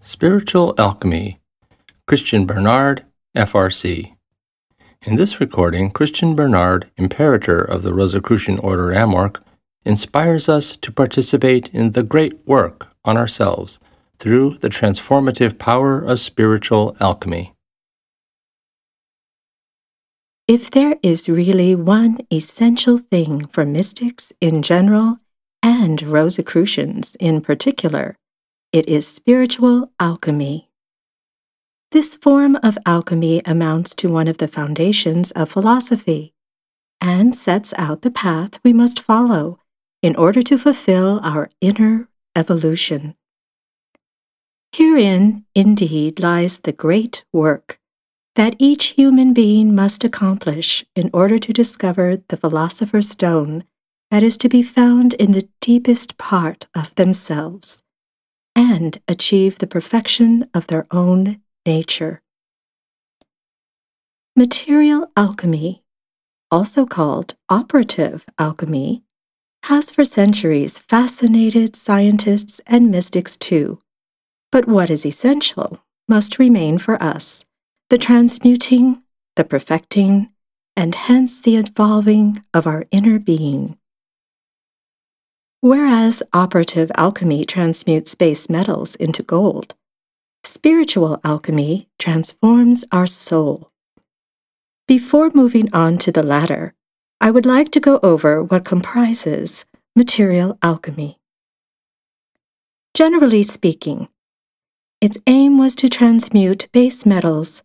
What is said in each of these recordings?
Spiritual Alchemy, Christian Bernard, FRC. In this recording, Christian Bernard, Imperator of the Rosicrucian Order Amorc, inspires us to participate in the great work on ourselves through the transformative power of spiritual alchemy. If there is really one essential thing for mystics in general and Rosicrucians in particular, it is spiritual alchemy. This form of alchemy amounts to one of the foundations of philosophy and sets out the path we must follow in order to fulfill our inner evolution. Herein, indeed, lies the great work that each human being must accomplish in order to discover the philosopher's stone that is to be found in the deepest part of themselves and achieve the perfection of their own nature. Material alchemy, also called operative alchemy, has for centuries fascinated scientists and mystics too. But what is essential must remain for us the transmuting, the perfecting, and hence the evolving of our inner being. Whereas operative alchemy transmutes base metals into gold, spiritual alchemy transforms our soul. Before moving on to the latter, I would like to go over what comprises material alchemy. Generally speaking, its aim was to transmute base metals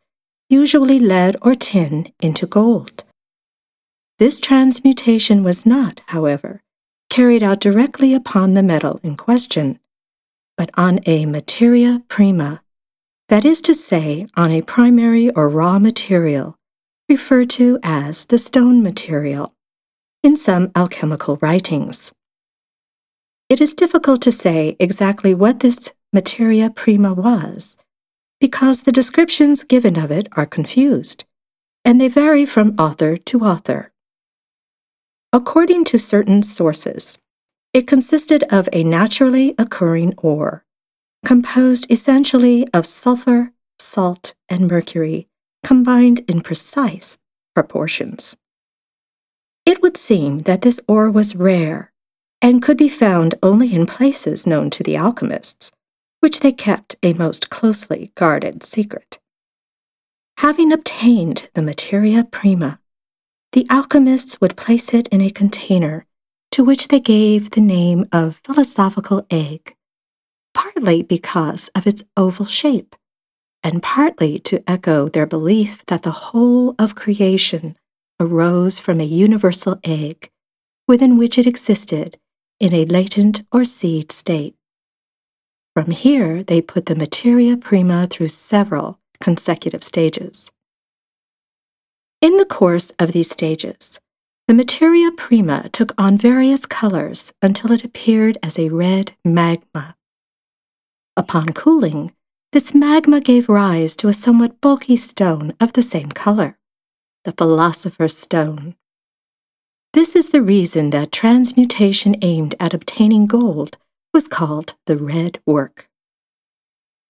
usually lead or tin, into gold. This transmutation was not, however, carried out directly upon the metal in question, but on a materia prima, that is to say, on a primary or raw material, referred to as the stone material, in some alchemical writings. It is difficult to say exactly what this materia prima was, because the descriptions given of it are confused, and they vary from author to author. According to certain sources, it consisted of a naturally occurring ore, composed essentially of sulfur, salt, and mercury combined in precise proportions. It would seem that this ore was rare and could be found only in places known to the alchemists, which they kept a most closely guarded secret. Having obtained the materia prima, the alchemists would place it in a container to which they gave the name of philosophical egg, partly because of its oval shape, and partly to echo their belief that the whole of creation arose from a universal egg within which it existed in a latent or seed state. From here, they put the materia prima through several consecutive stages. In the course of these stages, the materia prima took on various colors until it appeared as a red magma. Upon cooling, this magma gave rise to a somewhat bulky stone of the same color, the philosopher's stone. This is the reason that transmutation aimed at obtaining gold was called the red work.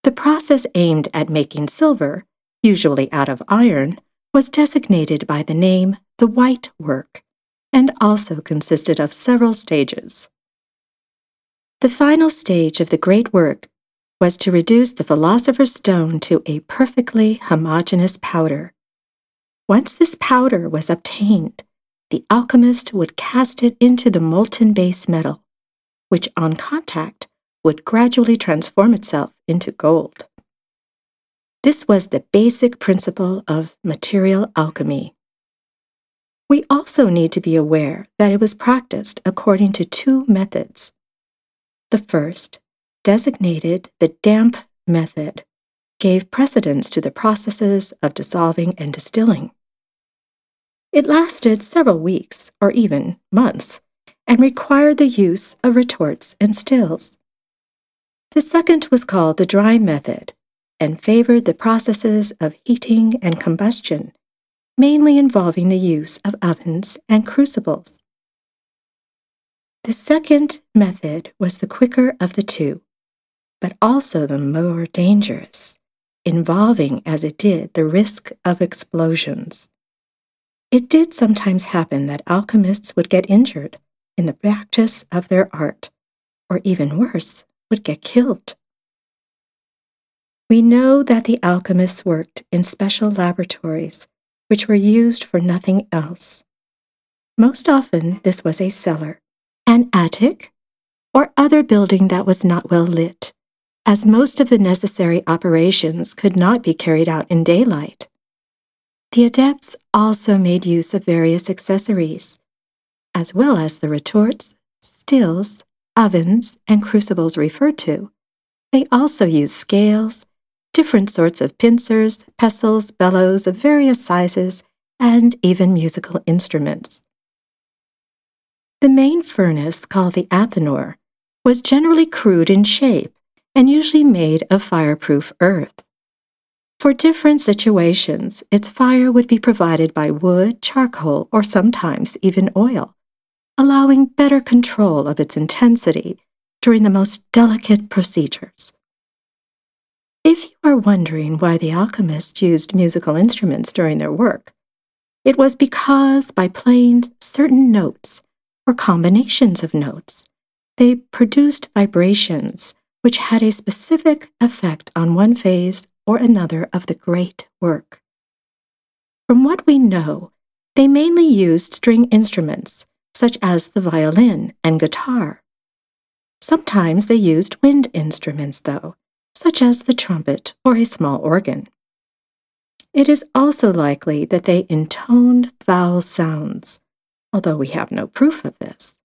The process aimed at making silver, usually out of iron, was designated by the name the white work and also consisted of several stages. The final stage of the great work was to reduce the philosopher's stone to a perfectly homogeneous powder. Once this powder was obtained, the alchemist would cast it into the molten base metal which on contact would gradually transform itself into gold. This was the basic principle of material alchemy. We also need to be aware that it was practiced according to two methods. The first, designated the damp method, gave precedence to the processes of dissolving and distilling. It lasted several weeks or even months and required the use of retorts and stills. The second was called the dry method and favored the processes of heating and combustion, mainly involving the use of ovens and crucibles. The second method was the quicker of the two, but also the more dangerous, involving, as it did, the risk of explosions. It did sometimes happen that alchemists would get injured in the practice of their art, or even worse, would get killed. We know that the alchemists worked in special laboratories, which were used for nothing else. Most often, this was a cellar, an attic, or other building that was not well lit, as most of the necessary operations could not be carried out in daylight. The adepts also made use of various accessories, as well as the retorts, stills, ovens, and crucibles referred to. They also used scales, different sorts of pincers, pestles, bellows of various sizes, and even musical instruments. The main furnace, called the athanor, was generally crude in shape and usually made of fireproof earth. For different situations, its fire would be provided by wood, charcoal, or sometimes even oil, allowing better control of its intensity during the most delicate procedures. If you are wondering why the alchemists used musical instruments during their work, it was because by playing certain notes or combinations of notes, they produced vibrations which had a specific effect on one phase or another of the great work. From what we know, they mainly used string instruments such as the violin and guitar. Sometimes they used wind instruments, though, such as the trumpet or a small organ. It is also likely that they intoned vowel sounds, although we have no proof of this.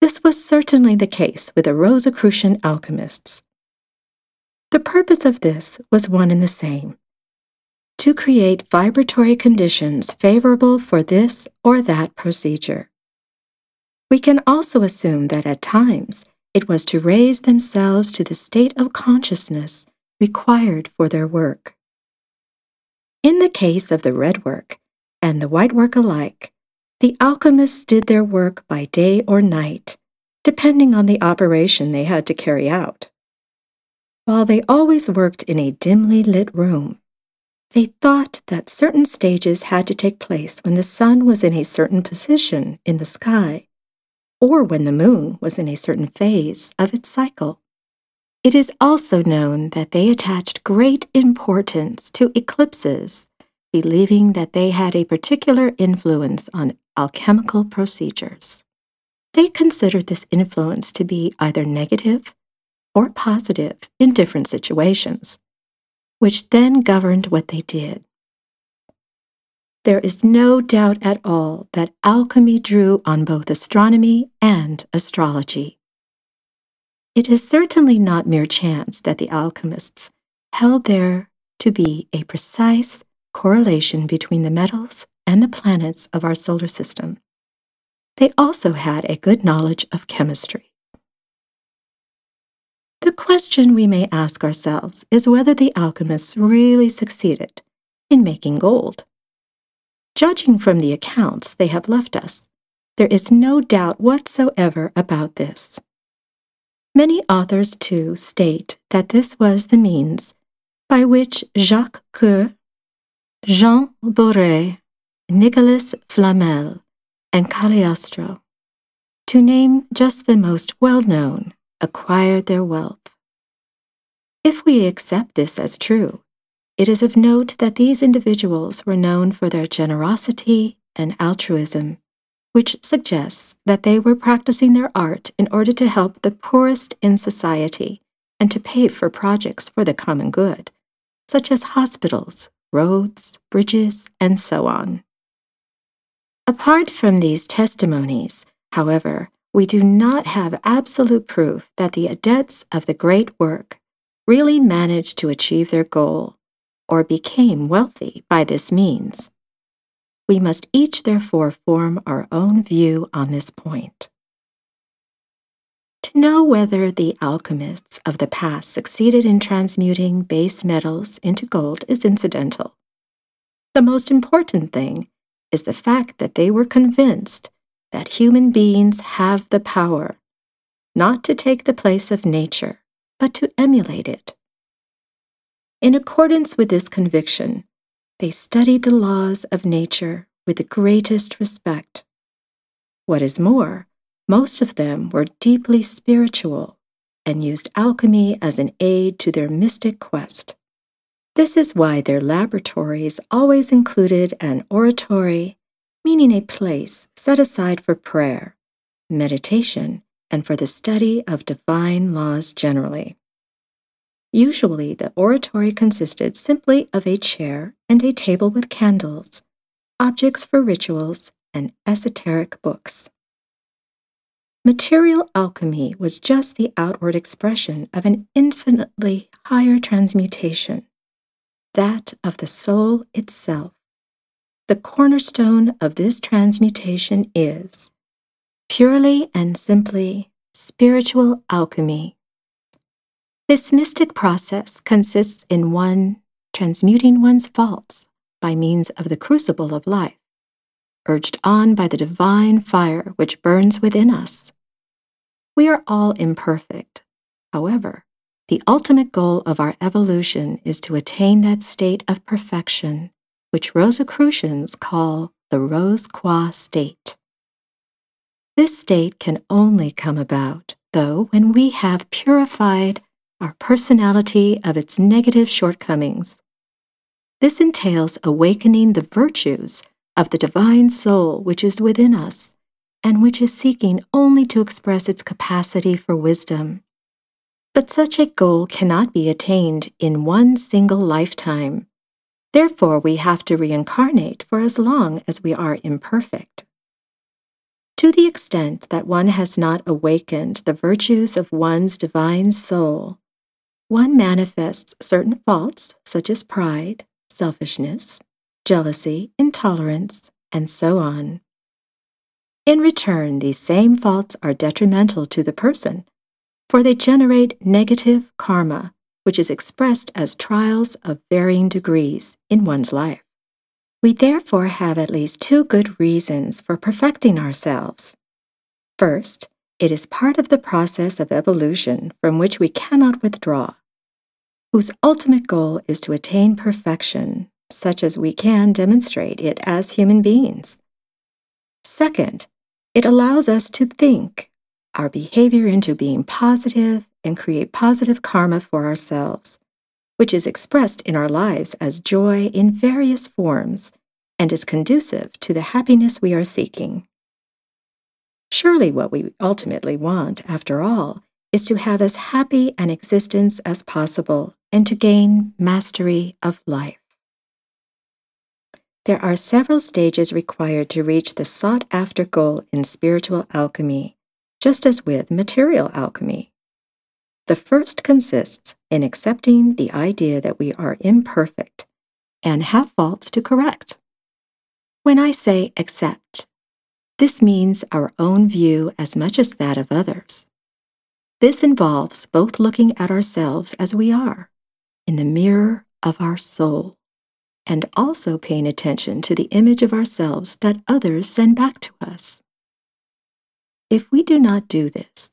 This was certainly the case with the Rosicrucian alchemists. The purpose of this was one and the same to create vibratory conditions favorable for this or that procedure. We can also assume that at times it was to raise themselves to the state of consciousness required for their work. In the case of the red work and the white work alike, the alchemists did their work by day or night, depending on the operation they had to carry out. While they always worked in a dimly lit room, they thought that certain stages had to take place when the sun was in a certain position in the sky or when the moon was in a certain phase of its cycle. It is also known that they attached great importance to eclipses, believing that they had a particular influence on alchemical procedures. They considered this influence to be either negative or positive in different situations, which then governed what they did. There is no doubt at all that alchemy drew on both astronomy and astrology. It is certainly not mere chance that the alchemists held there to be a precise correlation between the metals and the planets of our solar system. They also had a good knowledge of chemistry. The question we may ask ourselves is whether the alchemists really succeeded in making gold. Judging from the accounts they have left us, there is no doubt whatsoever about this. Many authors, too, state that this was the means by which Jacques Coeur, Jean Bourré, Nicolas Flamel, and Cagliostro, to name just the most well known, acquired their wealth. If we accept this as true, it is of note that these individuals were known for their generosity and altruism, which suggests that they were practicing their art in order to help the poorest in society and to pay for projects for the common good, such as hospitals, roads, bridges, and so on. Apart from these testimonies, however, we do not have absolute proof that the adepts of the great work really managed to achieve their goal or became wealthy by this means. We must each therefore form our own view on this point. To know whether the alchemists of the past succeeded in transmuting base metals into gold is incidental. The most important thing is the fact that they were convinced that human beings have the power not to take the place of nature, but to emulate it. In accordance with this conviction, they studied the laws of nature with the greatest respect. What is more, most of them were deeply spiritual and used alchemy as an aid to their mystic quest. This is why their laboratories always included an oratory, meaning a place set aside for prayer, meditation, and for the study of divine laws generally. Usually, the oratory consisted simply of a chair and a table with candles, objects for rituals, and esoteric books. Material alchemy was just the outward expression of an infinitely higher transmutation, that of the soul itself. The cornerstone of this transmutation is, purely and simply, spiritual alchemy. This mystic process consists in one transmuting one's faults by means of the crucible of life, urged on by the divine fire which burns within us. We are all imperfect. However, the ultimate goal of our evolution is to attain that state of perfection, which Rosicrucians call the Rose Croix state. This state can only come about, though, when we have purified our personality of its negative shortcomings. This entails awakening the virtues of the divine soul which is within us and which is seeking only to express its capacity for wisdom. But such a goal cannot be attained in one single lifetime. Therefore, we have to reincarnate for as long as we are imperfect. To the extent that one has not awakened the virtues of one's divine soul, one manifests certain faults such as pride, selfishness, jealousy, intolerance, and so on. In return, these same faults are detrimental to the person, for they generate negative karma, which is expressed as trials of varying degrees in one's life. We therefore have at least two good reasons for perfecting ourselves. First, it is part of the process of evolution from which we cannot withdraw, whose ultimate goal is to attain perfection, such as we can demonstrate it as human beings. Second, it allows us to think our behavior into being positive and create positive karma for ourselves, which is expressed in our lives as joy in various forms and is conducive to the happiness we are seeking. Surely, what we ultimately want, after all, is to have as happy an existence as possible and to gain mastery of life. There are several stages required to reach the sought after goal in spiritual alchemy, just as with material alchemy. The first consists in accepting the idea that we are imperfect and have faults to correct. When I say accept, this means our own view as much as that of others. This involves both looking at ourselves as we are, in the mirror of our soul, and also paying attention to the image of ourselves that others send back to us. If we do not do this,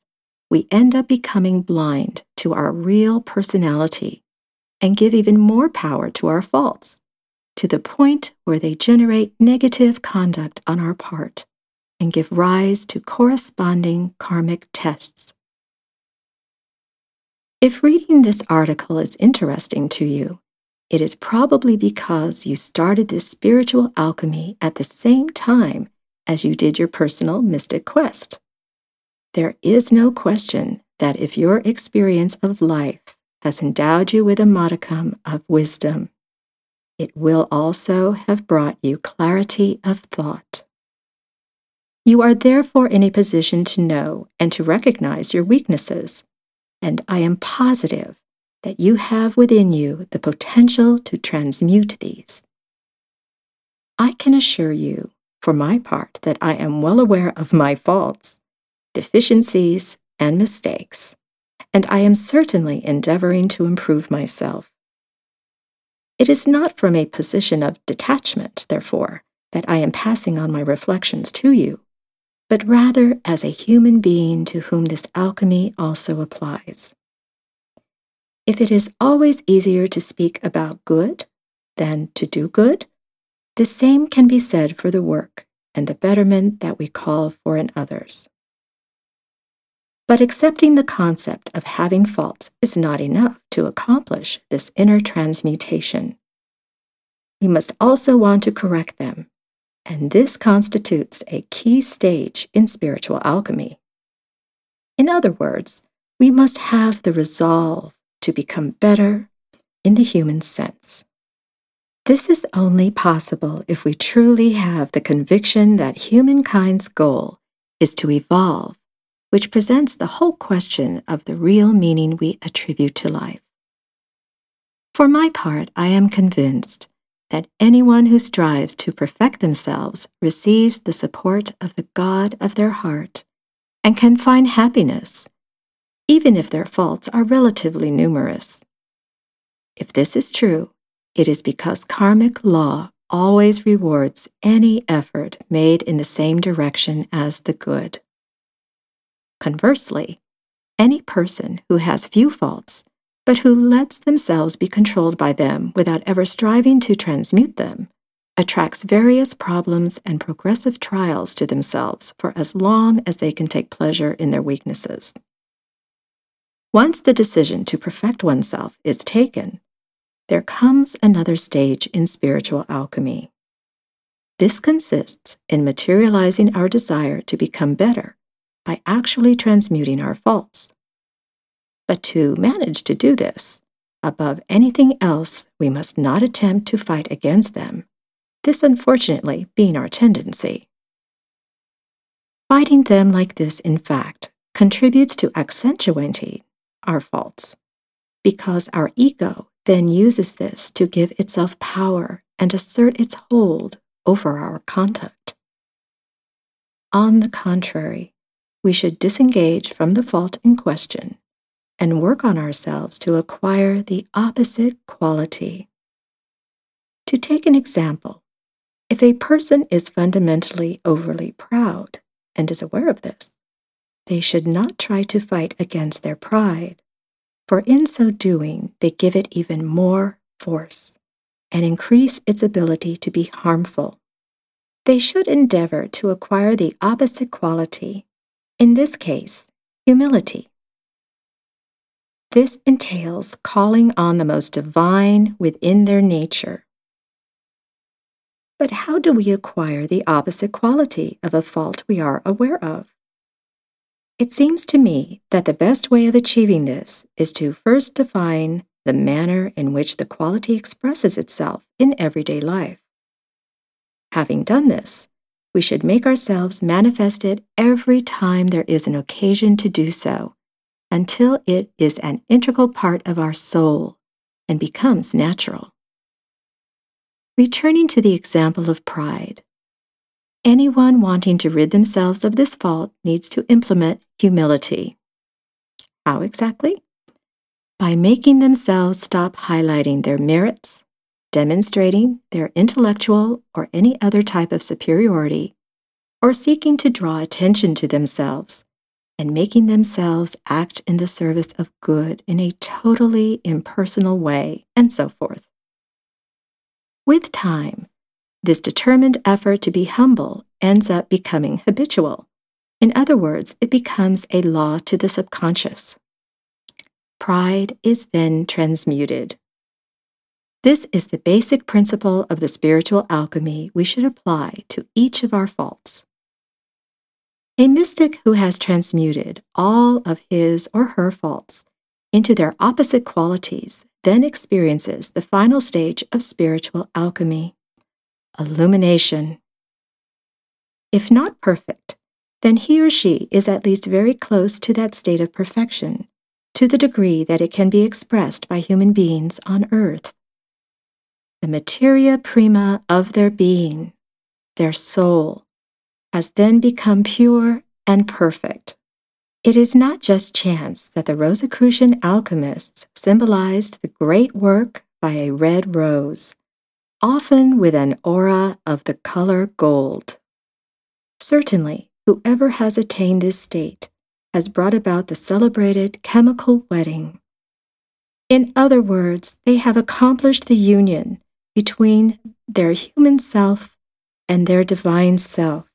we end up becoming blind to our real personality and give even more power to our faults, to the point where they generate negative conduct on our part and give rise to corresponding karmic tests. If reading this article is interesting to you, it is probably because you started this spiritual alchemy at the same time as you did your personal mystic quest. There is no question that if your experience of life has endowed you with a modicum of wisdom, it will also have brought you clarity of thought. You are therefore in a position to know and to recognize your weaknesses and I am positive that you have within you the potential to transmute these. I can assure you, for my part, that I am well aware of my faults, deficiencies, and mistakes, and I am certainly endeavoring to improve myself. It is not from a position of detachment, therefore, that I am passing on my reflections to you but rather as a human being to whom this alchemy also applies. If it is always easier to speak about good than to do good, the same can be said for the work and the betterment that we call for in others. But accepting the concept of having faults is not enough to accomplish this inner transmutation. We must also want to correct them, and this constitutes a key stage in spiritual alchemy. In other words, we must have the resolve to become better in the human sense. This is only possible if we truly have the conviction that humankind's goal is to evolve, which presents the whole question of the real meaning we attribute to life. For my part, I am convinced that anyone who strives to perfect themselves receives the support of the God of their heart and can find happiness, even if their faults are relatively numerous. If this is true, it is because karmic law always rewards any effort made in the same direction as the good. Conversely, any person who has few faults, but who lets themselves be controlled by them without ever striving to transmute them, attracts various problems and progressive trials to themselves for as long as they can take pleasure in their weaknesses. Once the decision to perfect oneself is taken, there comes another stage in spiritual alchemy. This consists in materializing our desire to become better by actually transmuting our faults. But to manage to do this, above anything else, we must not attempt to fight against them, this unfortunately being our tendency. Fighting them like this, in fact, contributes to accentuating our faults, because our ego then uses this to give itself power and assert its hold over our conduct. On the contrary, we should disengage from the fault in question and work on ourselves to acquire the opposite quality. To take an example, if a person is fundamentally overly proud and is aware of this, they should not try to fight against their pride, for in so doing, they give it even more force and increase its ability to be harmful. They should endeavor to acquire the opposite quality, in this case, humility. This entails calling on the most divine within their nature. But how do we acquire the opposite quality of a fault we are aware of? It seems to me that the best way of achieving this is to first define the manner in which the quality expresses itself in everyday life. Having done this, we should make ourselves manifest it every time there is an occasion to do so, until it is an integral part of our soul and becomes natural. Returning to the example of pride, anyone wanting to rid themselves of this fault needs to implement humility. How exactly? By making themselves stop highlighting their merits, demonstrating their intellectual or any other type of superiority, or seeking to draw attention to themselves, and making themselves act in the service of good in a totally impersonal way, and so forth. With time, this determined effort to be humble ends up becoming habitual. In other words, it becomes a law to the subconscious. Pride is then transmuted. This is the basic principle of the spiritual alchemy we should apply to each of our faults. A mystic who has transmuted all of his or her faults into their opposite qualities then experiences the final stage of spiritual alchemy illumination. If not perfect, then he or she is at least very close to that state of perfection, to the degree that it can be expressed by human beings on earth. The materia prima of their being, their soul, has then become pure and perfect. It is not just chance that the Rosicrucian alchemists symbolized the great work by a red rose often with an aura of the color gold. Certainly, whoever has attained this state has brought about the celebrated chemical wedding. In other words, they have accomplished the union between their human self and their divine self,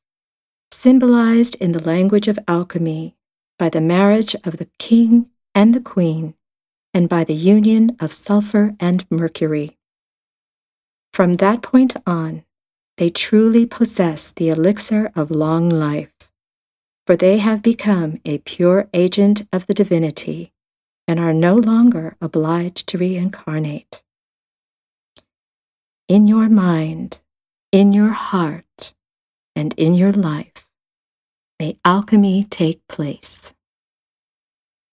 symbolized in the language of alchemy by the marriage of the king and the queen, and by the union of sulfur and mercury. From that point on, they truly possess the elixir of long life, for they have become a pure agent of the divinity and are no longer obliged to reincarnate. In your mind, in your heart, and in your life, may alchemy take place.